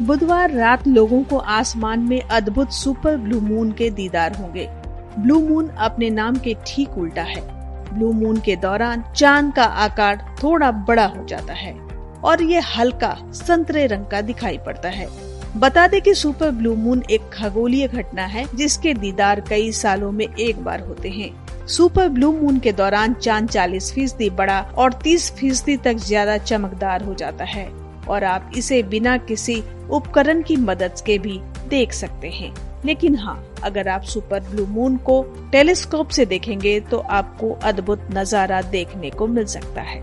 बुधवार रात लोगों को आसमान में अद्भुत सुपर ब्लू मून के दीदार होंगे। ब्लू मून अपने नाम के ठीक उल्टा है। ब्लू मून के दौरान चाँद का आकार थोड़ा बड़ा हो जाता है और ये हल्का, संतरे रंग का दिखाई पड़ता है। बता दें कि सुपर ब्लू मून एक खगोलीय घटना है, जिसके दीदार कई सालों में एक बार होते हैं। सुपर ब्लू मून के दौरान चाँद 40 फ़ीसदी बड़ा और 30 फ़ीसदी तक ज़्यादा चमकदार हो जाता है। और आप इसे बिना किसी उपकरण की मदद के भी देख सकते हैं। लेकिन हाँ अगर आप सुपर ब्लू मून को टेलीस्कोप से देखेंगे तो आपको अद्भुत नज़ारा देखने को मिल सकता है।